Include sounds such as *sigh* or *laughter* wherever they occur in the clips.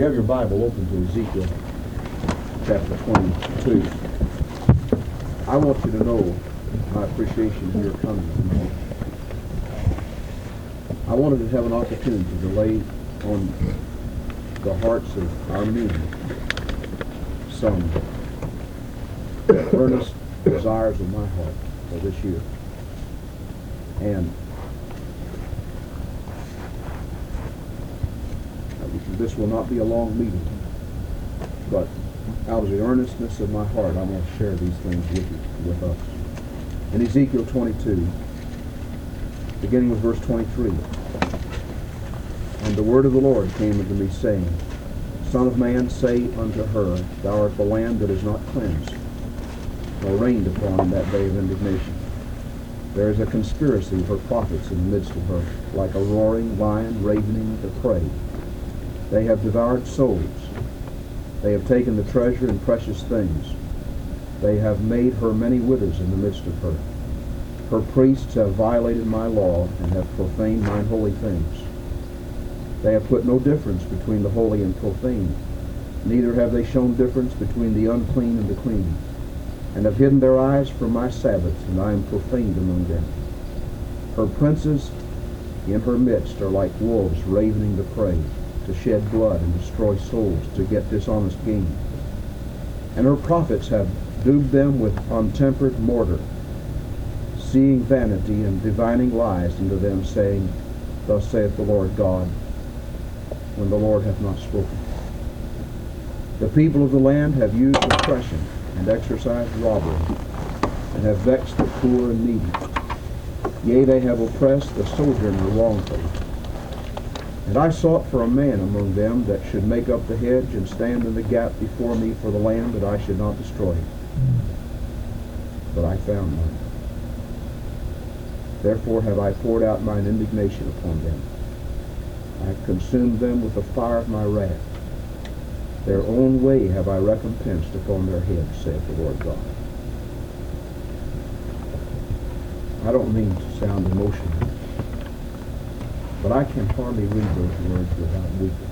You have your Bible open to Ezekiel chapter 22. I want you to know my appreciation of your coming tonight. I wanted to have an opportunity to lay on the hearts of our men some earnest desires of my heart for this year. And this will not be a long meeting, but out of the earnestness of my heart, I want to share these things with you, with us. In Ezekiel 22, beginning with verse 23, And the word of the Lord came unto me, saying, Son of man, say unto her, Thou art the land that is not cleansed, nor rained upon in that day of indignation. There is a conspiracy of her prophets in the midst of her, like a roaring lion ravening the prey. They have devoured souls. They have taken the treasure and precious things. They have made her many withers in the midst of her. Her priests have violated my law and have profaned mine holy things. They have put no difference between the holy and profane. Neither have they shown difference between the unclean and the clean, and have hidden their eyes from my Sabbaths, and I am profaned among them. Her princes in her midst are like wolves ravening the prey to shed blood and destroy souls, to get dishonest gain. And her prophets have duped them with untempered mortar, seeing vanity and divining lies into them, saying, Thus saith the Lord God, when the Lord hath not spoken. The people of the land have used oppression and exercised robbery, and have vexed the poor and needy. Yea, they have oppressed the sojourner wrongfully and I sought for a man among them that should make up the hedge and stand in the gap before me for the land that I should not destroy. But I found none. Therefore have I poured out mine indignation upon them. I have consumed them with the fire of my wrath. Their own way have I recompensed upon their heads, saith the Lord God. I don't mean to sound emotional. But I can hardly read those words without weeping.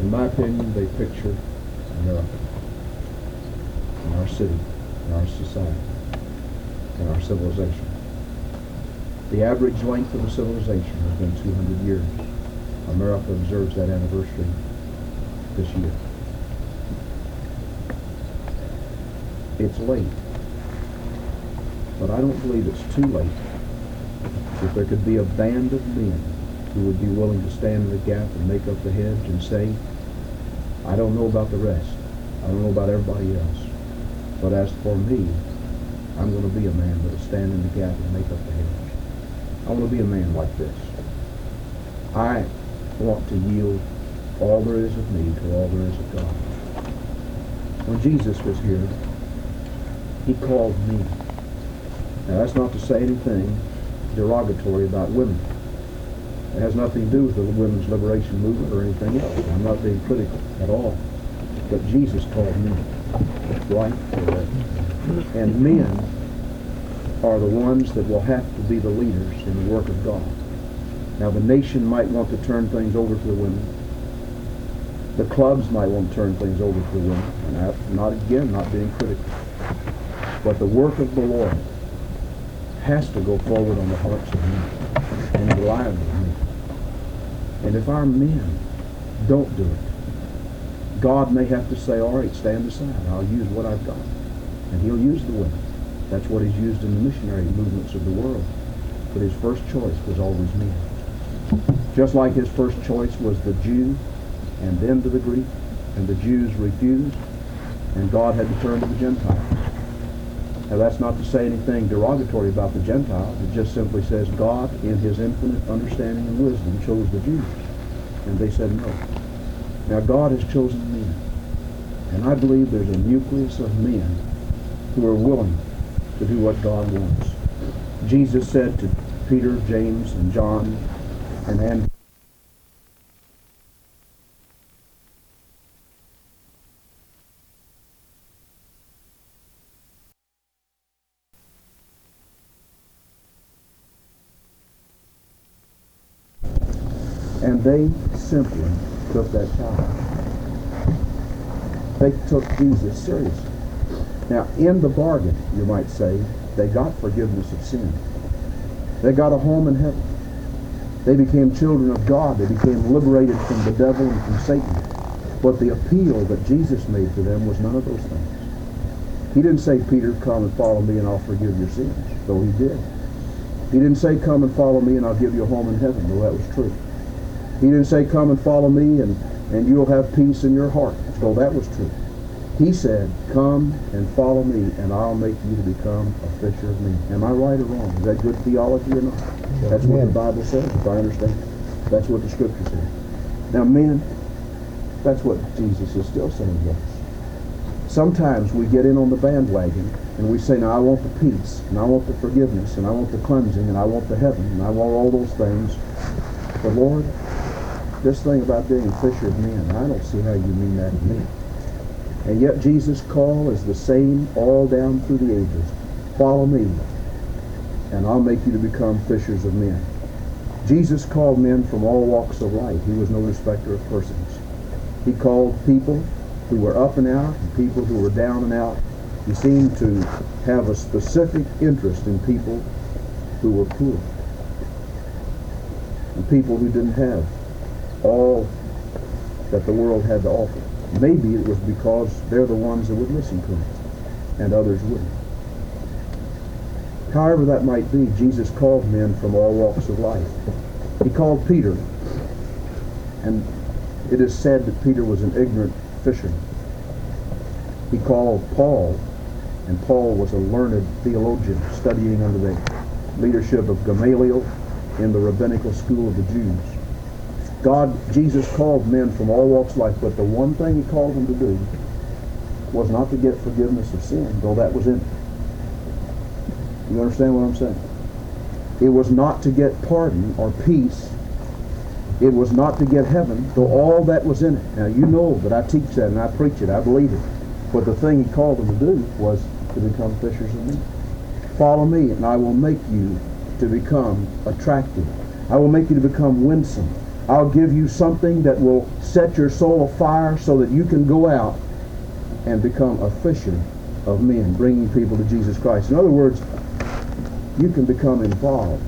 In my opinion, they picture America, our city, our society, in our civilization. The average length of a civilization has been 200 years. America observes that anniversary this year. It's late, but I don't believe it's too late if there could be a band of men who would be willing to stand in the gap and make up the hedge and say, I don't know about the rest. I don't know about everybody else. But as for me, I'm going to be a man that will stand in the gap and make up the hedge. I want to be a man like this. I want to yield all there is of me to all there is of God. When Jesus was here, he called me. Now that's not to say anything derogatory about women. It has nothing to do with the women's liberation movement or anything else. I'm not being critical at all. But Jesus called men Right? And men are the ones that will have to be the leaders in the work of God. Now the nation might want to turn things over to the women. The clubs might want to turn things over to the women. And I, not again, not being critical. But the work of the Lord has to go forward on the hearts of men and rely on men. And if our men don't do it, God may have to say, all right, stand aside. I'll use what I've got. And he'll use the women. That's what he's used in the missionary movements of the world. But his first choice was always men. Just like his first choice was the Jew and then to the Greek, and the Jews refused, and God had to turn to the Gentiles. Now that's not to say anything derogatory about the Gentiles. It just simply says God, in his infinite understanding and wisdom, chose the Jews. And they said no. Now God has chosen men. And I believe there's a nucleus of men who are willing to do what God wants. Jesus said to Peter, James, and John, and Andrew, and they simply took that challenge. They took Jesus seriously. Now, in the bargain, you might say, they got forgiveness of sin. They got a home in heaven. They became children of God. They became liberated from the devil and from Satan. But the appeal that Jesus made to them was none of those things. He didn't say, Peter, come and follow me and I'll forgive your sins, though he did. He didn't say, come and follow me and I'll give you a home in heaven, though that was true. He didn't say, come and follow me and, and you'll have peace in your heart, though that was true. He said, come and follow me and I'll make you to become a fisher of men. Am I right or wrong? Is that good theology or not? That's what the Bible says, if I understand. That's what the scripture says. Now, men, that's what Jesus is still saying to us. Sometimes we get in on the bandwagon and we say, now I want the peace, and I want the forgiveness, and I want the cleansing, and I want the heaven, and I want all those things. But Lord, this thing about being a fisher of men, I don't see how you mean that to me. And yet Jesus' call is the same all down through the ages. Follow me, and I'll make you to become fishers of men. Jesus called men from all walks of life. He was no respecter of persons. He called people who were up and out and people who were down and out. He seemed to have a specific interest in people who were poor and people who didn't have all that the world had to offer. Maybe it was because they're the ones that would listen to him and others wouldn't. However that might be, Jesus called men from all walks of life. He called Peter, and it is said that Peter was an ignorant fisherman. He called Paul, and Paul was a learned theologian studying under the leadership of Gamaliel in the rabbinical school of the Jews. God, Jesus called men from all walks of life, but the one thing he called them to do was not to get forgiveness of sin, though that was in it. You understand what I'm saying? It was not to get pardon or peace. It was not to get heaven, though all that was in it. Now you know that I teach that and I preach it. I believe it. But the thing he called them to do was to become fishers of men. Follow me, and I will make you to become attractive. I will make you to become winsome. I'll give you something that will set your soul afire so that you can go out and become a fisher of men, bringing people to Jesus Christ. In other words, you can become involved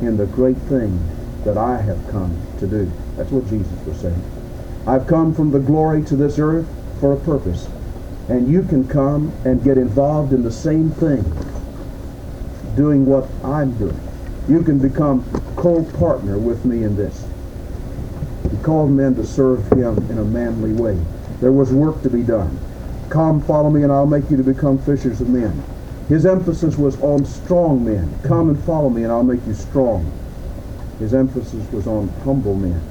in the great thing that I have come to do. That's what Jesus was saying. I've come from the glory to this earth for a purpose. And you can come and get involved in the same thing, doing what I'm doing. You can become co-partner with me in this. He called men to serve him in a manly way. There was work to be done. Come, follow me, and I'll make you to become fishers of men. His emphasis was on strong men. Come and follow me, and I'll make you strong. His emphasis was on humble men.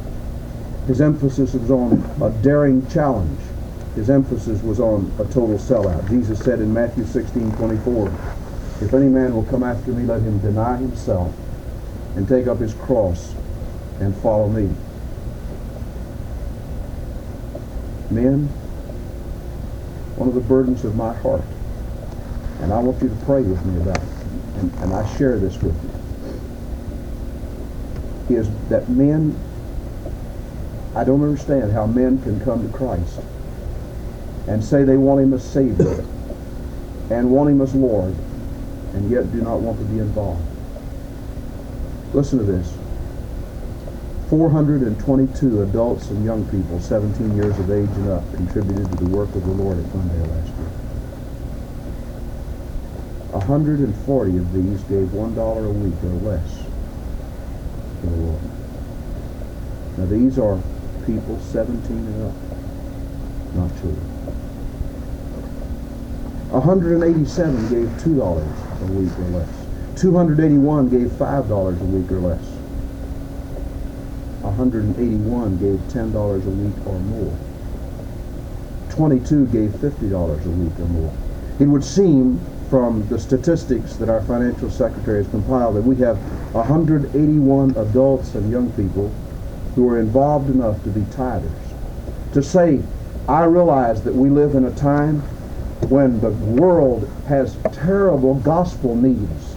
His emphasis was on a daring challenge. His emphasis was on a total sellout. Jesus said in Matthew 16, 24, If any man will come after me, let him deny himself and take up his cross and follow me. Men, one of the burdens of my heart, and I want you to pray with me about it, and, and I share this with you, is that men, I don't understand how men can come to Christ and say they want him as Savior and want him as Lord, and yet do not want to be involved. Listen to this. 422 adults and young people, 17 years of age and up, contributed to the work of the Lord at Glendale last year. 140 of these gave $1 a week or less to the Lord. Now these are people 17 and up, not children. 187 gave $2 a week or less. 281 gave $5 a week or less. 181 gave $10 a week or more. 22 gave $50 a week or more. It would seem from the statistics that our financial secretary has compiled that we have 181 adults and young people who are involved enough to be tithers. To say, I realize that we live in a time when the world has terrible gospel needs.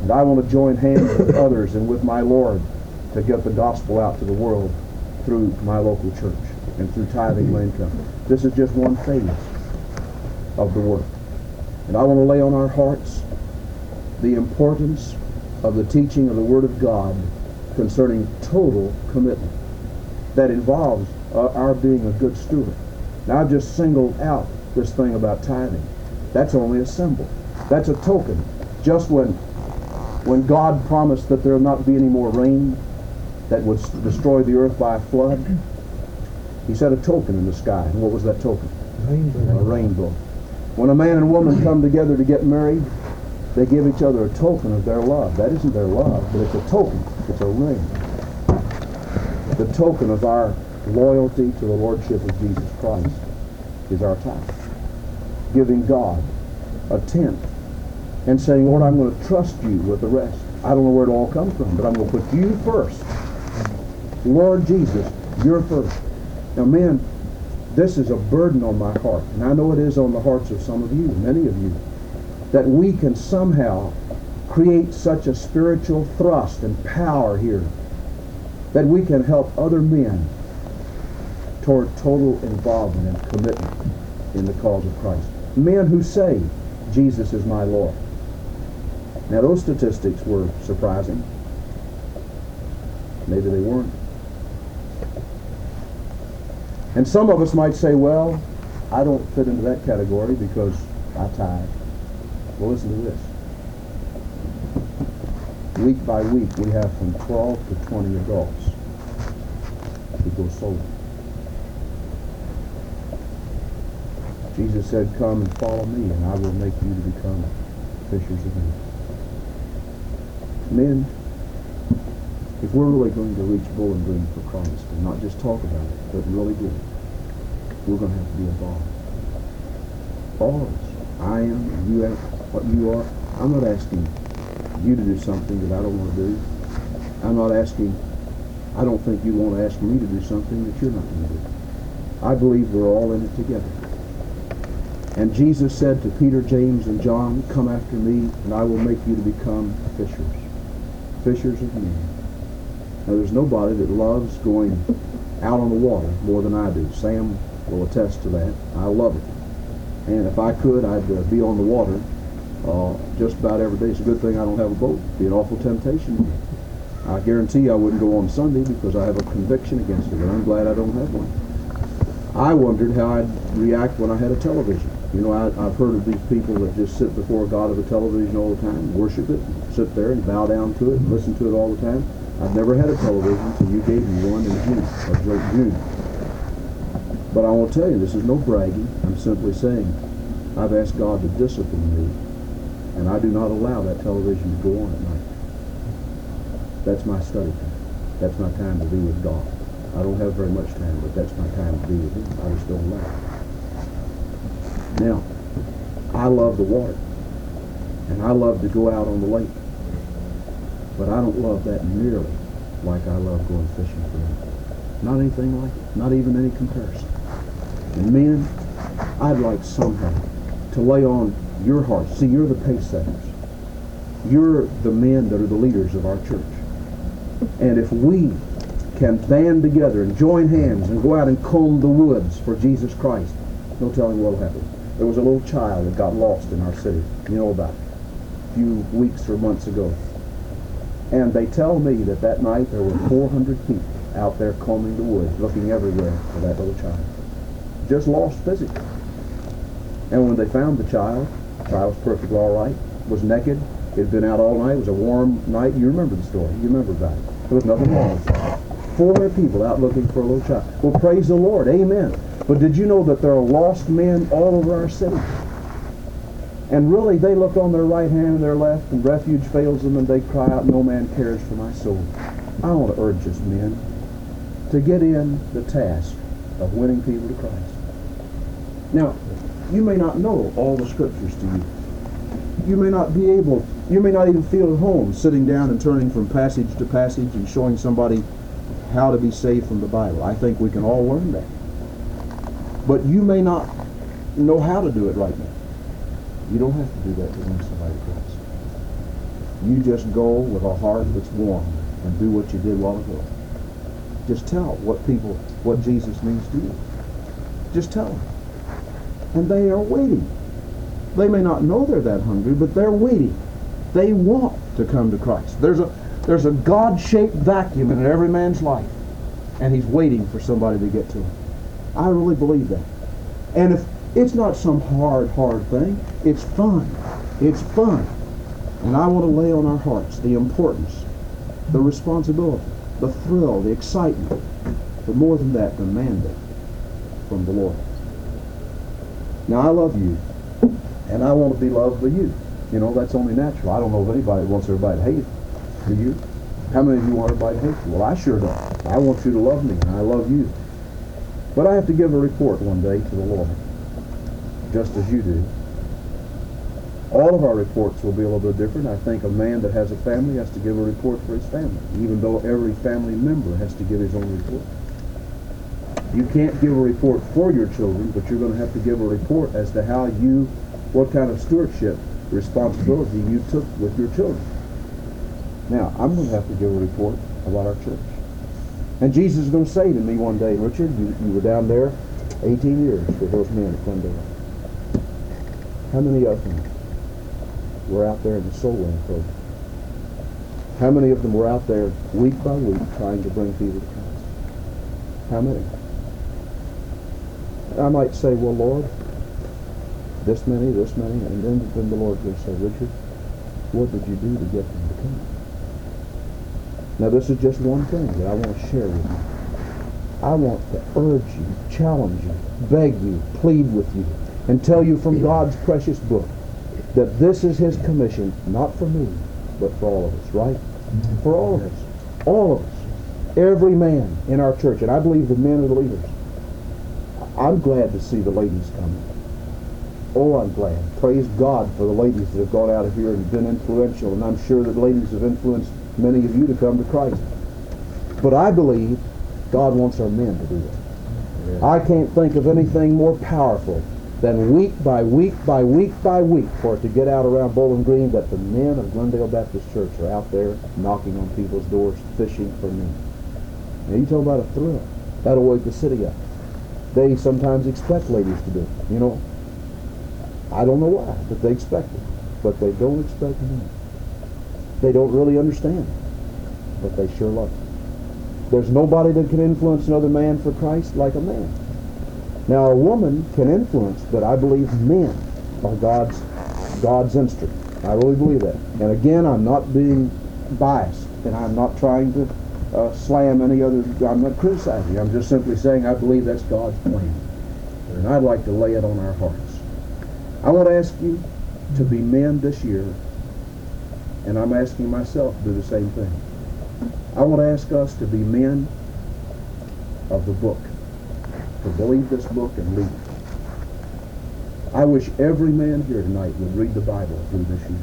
And I want to join hands with others and with my Lord to get the gospel out to the world. through my local church and through tithing my income. This is just one phase of the work. And I want to lay on our hearts the importance of the teaching of the Word of God concerning total commitment that involves uh, our being a good steward. Now, I've just singled out this thing about tithing. That's only a symbol. That's a token. Just when, when God promised that there will not be any more rain that would destroy the earth by a flood, he set a token in the sky. And what was that token? Rainbow. A rainbow. When a man and woman come together to get married, they give each other a token of their love. That isn't their love, but it's a token. It's a ring. The token of our loyalty to the Lordship of Jesus Christ is our tithe. Giving God a tenth and saying, Lord, I'm going to trust you with the rest. I don't know where it all comes from, but I'm going to put you first. Lord Jesus, you're first. Now, men, this is a burden on my heart, and I know it is on the hearts of some of you, many of you, that we can somehow create such a spiritual thrust and power here that we can help other men toward total involvement and commitment in the cause of Christ. Men who say, Jesus is my Lord. Now, those statistics were surprising. Maybe they weren't. And some of us might say, well, I don't fit into that category because I tithe. Well, listen to this. Week by week, we have from 12 to 20 adults who go sober. Jesus said, come and follow me, and I will make you to become fishers of men. Men, if we're really going to reach Bowling Green for Christ, and not just talk about it, but really do it, we're going to have to be involved. All of us. I am, you are, what you are. I'm not asking you to do something that I don't want to do. I'm not asking, I don't think you want to ask me to do something that you're not going to do. I believe we're all in it together. And Jesus said to Peter, James, and John, Come after me, and I will make you to become fishers. Fishers of men. Now, there's nobody that loves going out on the water more than I do. Sam will attest to that. I love it. And if I could, I'd uh, be on the water uh, just about every day. It's a good thing I don't have a boat. It'd be an awful temptation. I guarantee I wouldn't go on Sunday because I have a conviction against it, and I'm glad I don't have one. I wondered how I'd react when I had a television. You know, I, I've heard of these people that just sit before God of a television all the time, worship it, sit there and bow down to it, and listen to it all the time. I've never had a television, so you gave me one in June, or June. But I to tell you, this is no bragging. I'm simply saying, I've asked God to discipline me, and I do not allow that television to go on at night. That's my study time. That's my time to be with God. I don't have very much time, but that's my time to be with Him. I just don't allow it. Now, I love the water, and I love to go out on the lake, but I don't love that nearly like I love going fishing for Him. Not anything like it. Not even any comparison. And men, I'd like somehow to lay on your hearts. See, you're the pace setters. You're the men that are the leaders of our church. And if we can band together and join hands and go out and comb the woods for Jesus Christ, no telling what'll happen. There was a little child that got lost in our city. You know about it. A few weeks or months ago. And they tell me that that night there were 400 people out there combing the woods, looking everywhere for that little child. Just lost physically. And when they found the child, the child was perfectly all right, was naked, had been out all night, it was a warm night. You remember the story. You remember about it. There was nothing wrong with it. 400 people out looking for a little child. Well, praise the Lord. Amen. But did you know that there are lost men all over our city? And really, they look on their right hand and their left, and refuge fails them, and they cry out, No man cares for my soul. I want to urge us, men, to get in the task of winning people to Christ. Now, you may not know all the scriptures to you. You may not be able, you may not even feel at home sitting down and turning from passage to passage and showing somebody how to be saved from the Bible. I think we can all learn that. But you may not know how to do it right now. You don't have to do that to win somebody Christ. You just go with a heart that's warm and do what you did a while ago. Just tell what people, what Jesus means to you. Just tell them. And they are waiting. They may not know they're that hungry, but they're waiting. They want to come to Christ. There's a there's a God-shaped vacuum in every man's life, and he's waiting for somebody to get to him. I really believe that. And if it's not some hard, hard thing, it's fun. It's fun. And I want to lay on our hearts the importance, the responsibility, the thrill, the excitement, but more than that, the mandate from the Lord. Now, I love you, and I want to be loved by you. You know, that's only natural. I don't know if anybody wants everybody to hate. Do you? How many of you want everybody to hate you? Well, I sure don't. I want you to love me, and I love you. But I have to give a report one day to the Lord, just as you do. All of our reports will be a little bit different. I think a man that has a family has to give a report for his family, even though every family member has to give his own report. You can't give a report for your children, but you're going to have to give a report as to how you, what kind of stewardship responsibility you took with your children. Now, I'm going to have to give a report about our church. And Jesus is going to say to me one day, Richard, you, you were down there 18 years with those men at. How many of them were out there in the soul winning program? How many of them were out there week by week trying to bring people to Christ? How many? I might say, well, Lord, this many, this many, and then, then the Lord will say, Richard, what did you do to get them to come? Now, this is just one thing that I want to share with you. I want to urge you, challenge you, beg you, plead with you, and tell you from God's precious book that this is His commission, not for me, but for all of us, right? For all of us. All of us. Every man in our church, and I believe the men are the leaders. I'm glad to see the ladies coming. Oh, I'm glad. Praise God for the ladies that have gone out of here and been influential, and I'm sure that ladies have influenced many of you to come to Christ. But I believe God wants our men to do it. I can't think of anything more powerful than week by week by week by week for it to get out around Bowling Green that the men of Glendale Baptist Church are out there knocking on people's doors, fishing for men. Now you talk about a thrill. That'll wake the city up. They sometimes expect ladies to do it. You know, I don't know why, but they expect it. But they don't expect men. They don't really understand, but they sure love it. There's nobody that can influence another man for Christ like a man. Now, a woman can influence, but I believe men are God's God's instrument. I really believe that. And again, I'm not being biased, and I'm not trying to uh, slam any other. I'm not criticizing. I'm just simply saying I believe that's God's plan, and I'd like to lay it on our hearts. I want to ask you to be men this year, and I'm asking myself to do the same thing. I want to ask us to be men of the book to believe this book and it. I wish every man here tonight would read the Bible through this year.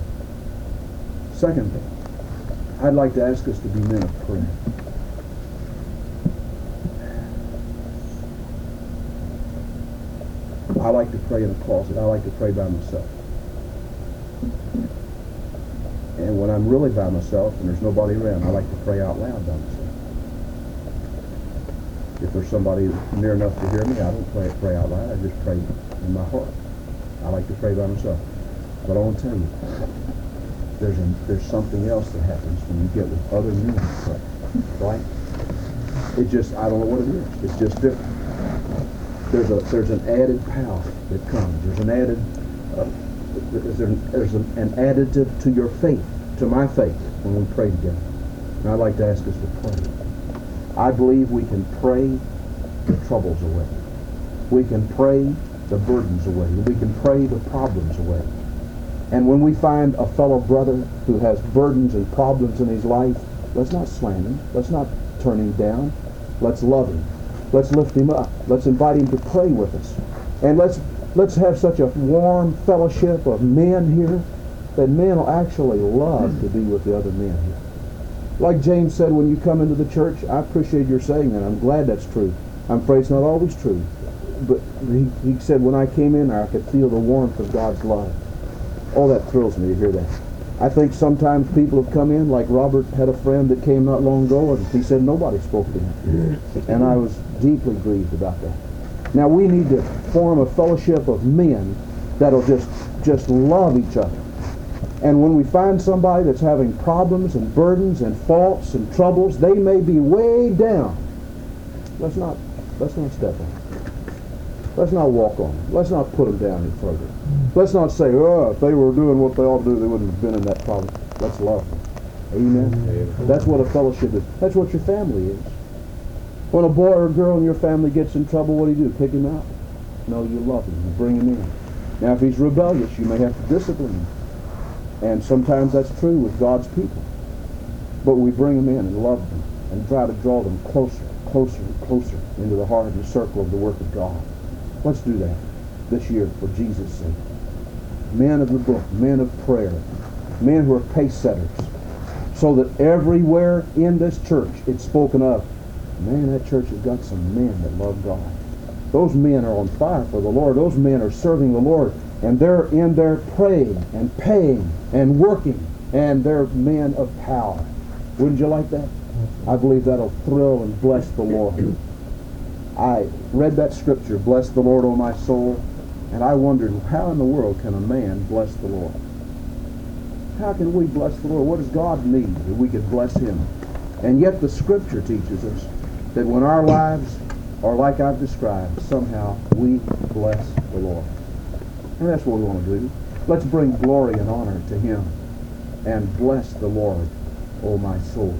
Second thing, I'd like to ask us to be men of prayer. I like to pray in a closet. I like to pray by myself. And when I'm really by myself and there's nobody around, I like to pray out loud by myself. If there's somebody near enough to hear me, I don't pray, pray out loud. I just pray in my heart. I like to pray by myself. But I want to tell you, there's a, there's something else that happens when you get with other men pray. Right? It just, I don't know what it is. It's just different. There's a there's an added power that comes. There's an added uh, there's, there's an, an additive to your faith, to my faith, when we pray together. And I'd like to ask us to pray. I believe we can pray the troubles away. We can pray the burdens away. We can pray the problems away. And when we find a fellow brother who has burdens and problems in his life, let's not slam him. Let's not turn him down. Let's love him. Let's lift him up. Let's invite him to pray with us. And let's let's have such a warm fellowship of men here that men will actually love to be with the other men here. Like James said, when you come into the church, I appreciate your saying that. I'm glad that's true. I'm afraid it's not always true. But he, he said, when I came in I could feel the warmth of God's love. Oh, that thrills me to hear that. I think sometimes people have come in, like Robert had a friend that came not long ago, and he said nobody spoke to him. And I was deeply grieved about that. Now we need to form a fellowship of men that'll just just love each other. And when we find somebody that's having problems and burdens and faults and troubles, they may be way down. Let's not let's not step on. them. Let's not walk on them. Let's not put them down any further. Let's not say, oh, if they were doing what they ought to do, they wouldn't have been in that problem. Let's love them. Amen. That's what a fellowship is. That's what your family is. When a boy or a girl in your family gets in trouble, what do you do? Pick him out? No, you love him. You bring him in. Now, if he's rebellious, you may have to discipline him. And sometimes that's true with God's people. But we bring them in and love them and try to draw them closer, closer, and closer into the heart and circle of the work of God. Let's do that this year for Jesus' sake. Men of the book, men of prayer, men who are pace setters, so that everywhere in this church it's spoken of. Man, that church has got some men that love God. Those men are on fire for the Lord. Those men are serving the Lord. And they're in there praying and paying and working. And they're men of power. Wouldn't you like that? I believe that'll thrill and bless the Lord. I read that scripture, bless the Lord, O my soul, and I wondered, how in the world can a man bless the Lord? How can we bless the Lord? What does God need that we could bless him? And yet the scripture teaches us that when our lives are like I've described, somehow we bless the Lord. And that's what we want to do. Let's bring glory and honor to him and bless the Lord, O my soul.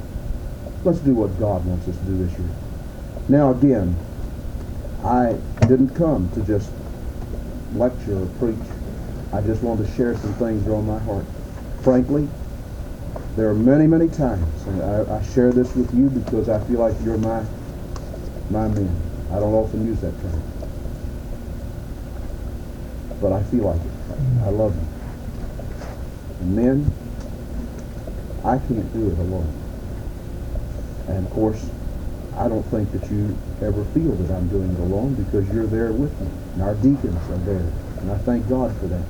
Let's do what God wants us to do this year. Now again, I didn't come to just lecture or preach. I just wanted to share some things that are on my heart. Frankly, there are many, many times, and I, I share this with you because I feel like you're my my men. I don't often use that term. But I feel like it. I love you. And men, I can't do it alone. And of course, I don't think that you ever feel that I'm doing it alone because you're there with me. And our deacons are there. And I thank God for that.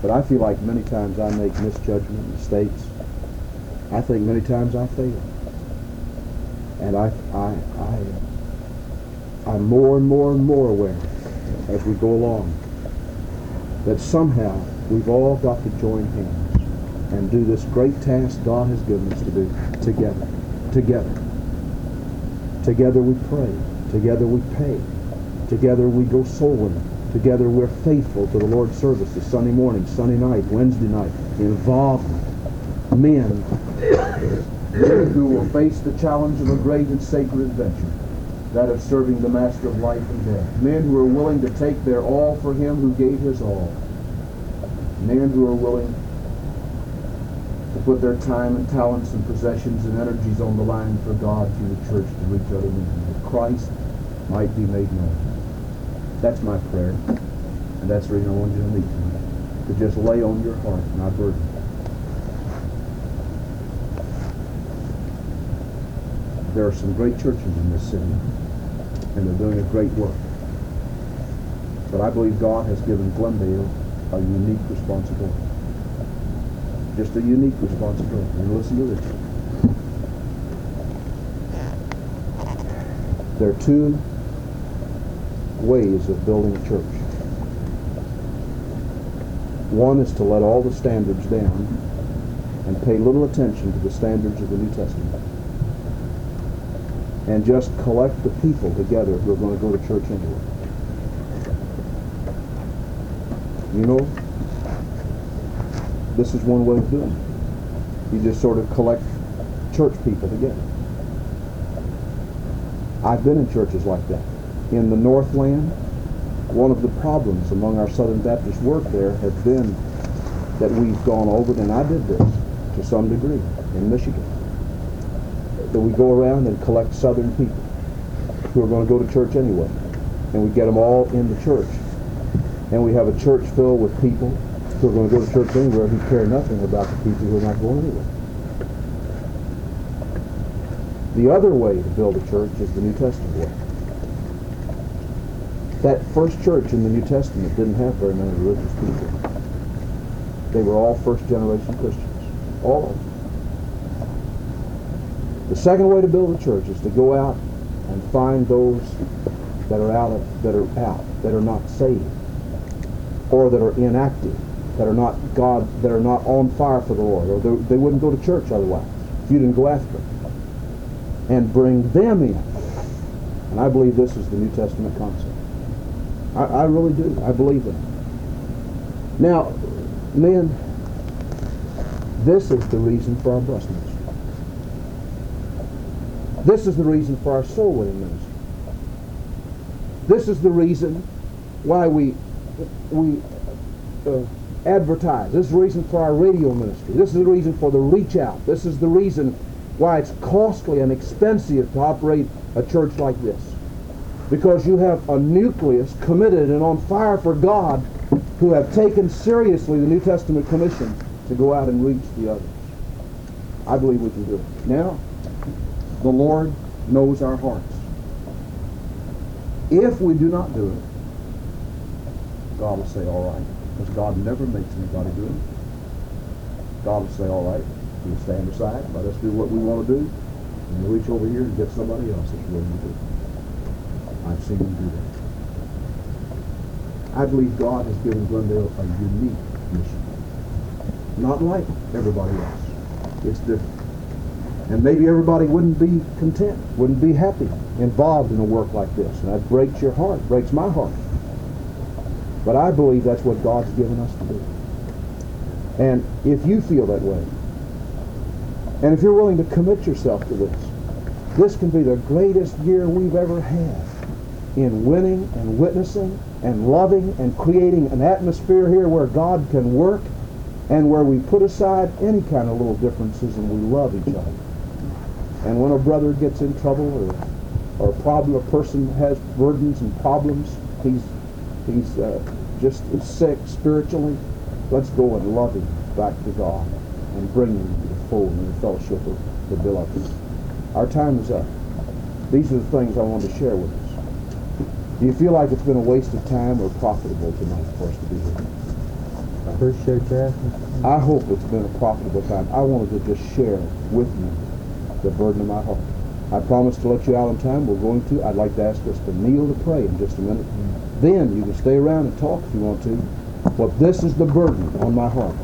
But I feel like many times I make misjudgment, mistakes. I think many times I fail. And I, I, I, I'm more and more and more aware as we go along that somehow we've all got to join hands and do this great task God has given us to do together. Together. Together we pray. Together we pay. Together we go soul winning. Together we're faithful to the Lord's services Sunday morning, Sunday night, Wednesday night. Involvement. Men *coughs* who will face the challenge of a great and sacred adventure, that of serving the Master of life and death. Men who are willing to take their all for him who gave his all. Men who are willing to put their time and talents and possessions and energies on the line for God through the church to reach other men, that Christ might be made known. That's my prayer, and that's the reason I want you to meet tonight, to just lay on your heart my burden. There are some great churches in this city, and they're doing a great work. But I believe God has given Glendale a unique responsibility just a unique responsibility. And listen to this. There are two ways of building a church. One is to let all the standards down and pay little attention to the standards of the New Testament. And just collect the people together who are going to go to church anyway. You know, this is one way of doing it. You just sort of collect church people together. I've been in churches like that. In the Northland, one of the problems among our Southern Baptist work there has been that we've gone over, and I did this to some degree in Michigan, that we go around and collect Southern people who are going to go to church anyway. And we get them all in the church. And we have a church filled with people who are going to go to church anywhere who care nothing about the people who are not going anywhere. The other way to build a church is the New Testament way. That first church in the New Testament didn't have very many religious people. They were all first generation Christians. all of them. The second way to build a church is to go out and find those that are out of, that are out, that are not saved, or that are inactive, that are not God, that are not on fire for the Lord, or they, wouldn't go to church otherwise if you didn't go after them, and bring them in. And I believe this is the New Testament concept. I, I really do. I believe that. Now, men, this is the reason for our ministry. This is the reason for our soul winning ministry. This is the reason why we we uh, advertise. This is the reason for our radio ministry. This is the reason for the reach out. This is the reason why it's costly and expensive to operate a church like this. Because you have a nucleus committed and on fire for God who have taken seriously the New Testament commission to go out and reach the others. I believe we can do it. Now, the Lord knows our hearts. If we do not do it, God will say, all right. Because God never makes anybody do it. God will say, all right, we'll stand aside, let us do what we want to do, and reach over here and get somebody else that's willing to do it. I've seen him do that. I believe God has given Glendale a unique mission. Not like everybody else. It's different. And maybe everybody wouldn't be content, wouldn't be happy involved in a work like this. And that breaks your heart, breaks my heart. But I believe that's what God's given us to do. And if you feel that way, and if you're willing to commit yourself to this, this can be the greatest year we've ever had in winning and witnessing and loving and creating an atmosphere here where God can work and where we put aside any kind of little differences and we love each other. And when a brother gets in trouble or, or a problem, a person has burdens and problems, he's, he's uh, just sick spiritually, let's go and love him back to God and bring him to the fold and the fellowship of the beloved. Our time is up. These are the things I wanted to share with us. Do you feel like it's been a waste of time or profitable tonight for us to be here? I appreciate that. I hope it's been a profitable time. I wanted to just share with you the burden of my heart. I promised to let you out on time. We're going to. I'd like to ask us to kneel to pray in just a minute. Mm. Then you can stay around and talk if you want to. But this is the burden on my heart.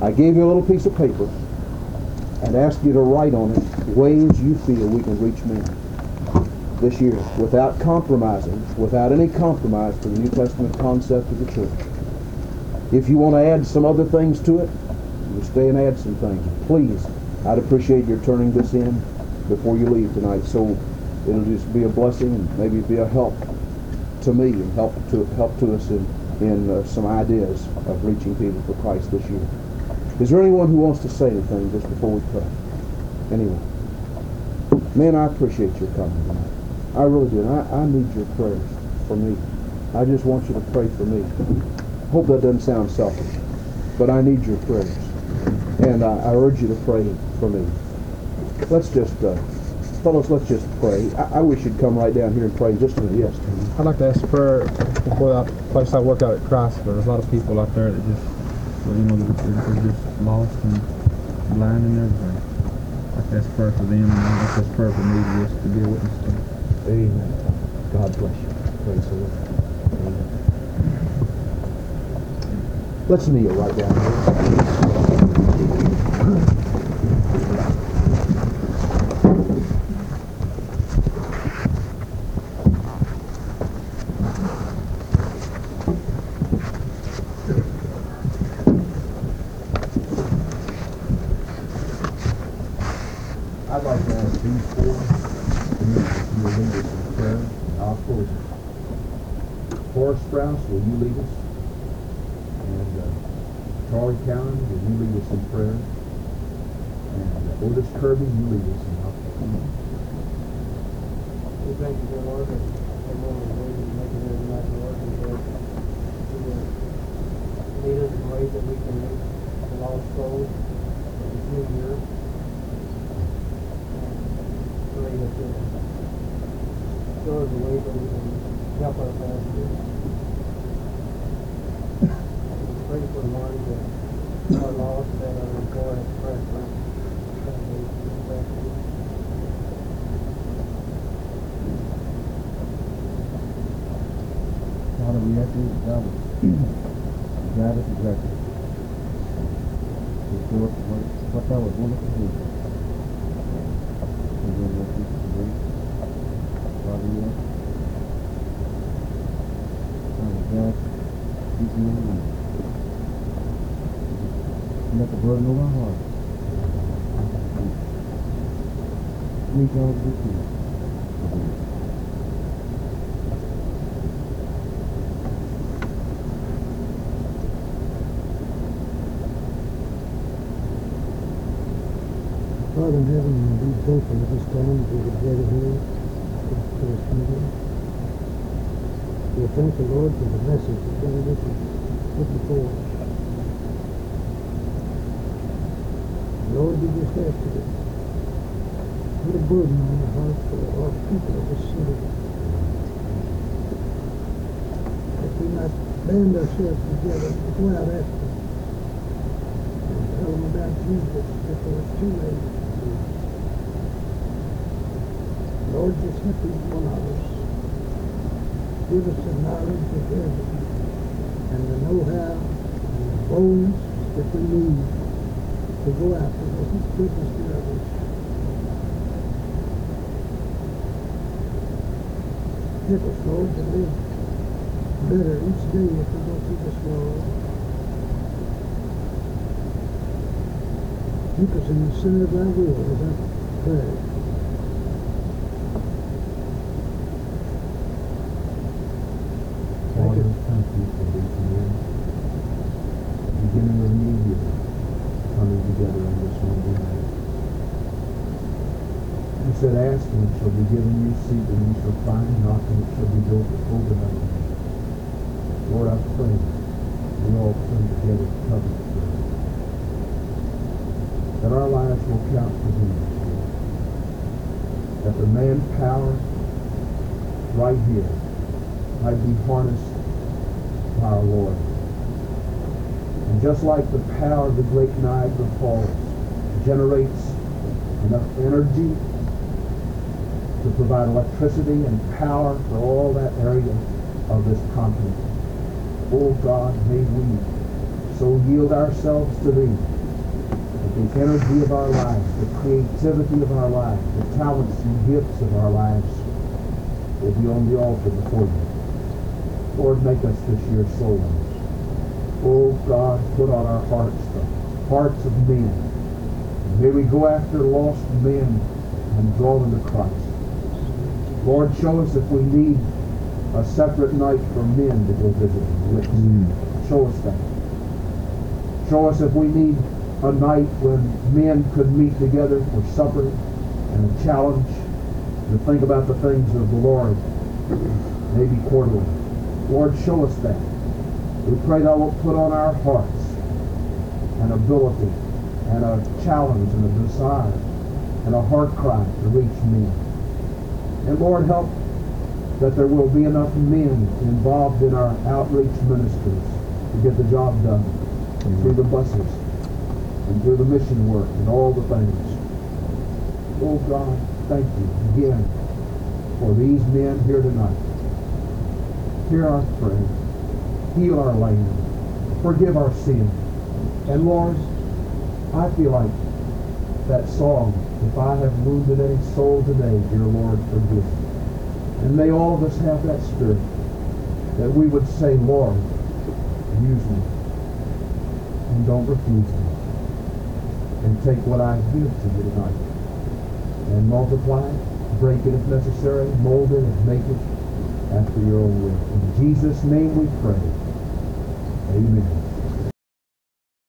I gave you a little piece of paper and asked you to write on it ways you feel we can reach men this year without compromising, without any compromise to the New Testament concept of the church. If you want to add some other things to it, you stay and add some things. Please, I'd appreciate your turning this in before you leave tonight. So it'll just be a blessing and maybe be a help to me and help to help to us in in uh, some ideas of reaching people for Christ this year. Is there anyone who wants to say anything just before we pray? Anyone? Man, I appreciate your coming tonight. I really do. I, I need your prayers for me. I just want you to pray for me. Hope that doesn't sound selfish, but I need your prayers. And I, I urge you to pray for me. Let's just, uh, fellows, let's just pray. I, I wish you'd come right down here and pray just a minute. Yes, Tim. I'd like to ask prayer for that place I work out at Christ. But there's a lot of people out there that just, well, you know, they're, they're just lost and blind and everything. I'd like to ask prayer for them and I'd like to ask prayer for me just to be a witness to them. Amen. God bless you. Praise the Lord. Amen. Let's kneel right down here. I'd like to ask these four meet you will lead us in prayer. Horace Strauss, will you lead us? And uh, Charlie Cowan, will you lead us in prayer? Kirby, you lead us in our. We thank you, Lord, that is waiting to make it here Lord, and that you will us in ways that we can reach the lost souls of this new year. And pray that you show us the way that we can help our pastors. Pray for ones that are lost that are employed at present. Father, we ask you to guide us. Guide us exactly. To show us what, what thou was willing to do. And then what we can do. Father, we ask. Father, God, these men and women. Let the burden of our heart. Reach out to you. Father in heaven, we be thankful at this time to be together here for this meeting. We thank the Lord for the message that God has put before us. Lord, we just ask you to put a burden on the hearts of our people of this city. That we not band ourselves together, to go out after them and tell them about Jesus before it's too late. One of us. Give us the knowledge of everything and the know-how and the boldness that we need to go after what His goodness to others. Help us, Lord, to live better each day as we go through this world. Keep us in the center of thy will as I pray. Father, thank you for these men. Beginning of new year, coming together on this Monday night. You said, ask and it shall be you, and you shall find, knock and it shall be open unto you. Lord, I pray we all come together to cover the prayer. That our lives will count for thee. That the manpower right here might be harnessed by our Lord. And just like the power of the great Niagara Falls generates enough energy to provide electricity and power for all that area of this continent. Oh God, may we so yield ourselves to Thee that the energy of our lives, the creativity of our lives, the talents and gifts of our lives will be on the altar before You. Lord, make us this year soul winners. Oh God, put on our hearts the hearts of men. May we go after lost men and draw them to Christ. Lord, show us if we need a separate night for men to go visit and witness. Hmm. Show us that. Show us if we need a night when men could meet together for supper and a challenge to think about the things of the Lord, maybe quarterly. Lord, show us that. We pray thou wilt put on our hearts an ability and a challenge and a desire and a heart cry to reach men. And Lord, help that there will be enough men involved in our outreach ministries to get the job done through the buses and through the mission work and all the things. Oh God, thank you again for these men here tonight. Hear our prayer. Heal our land. Forgive our sin. And Lord, I feel like that song, if I have wounded any soul today, dear Lord, forgive. Me. And may all of us have that spirit that we would say, Lord, use me. And don't refuse me. And take what I give to you tonight and multiply it, break it if necessary, mold it and make it after your own will. In Jesus' name we pray. Amen.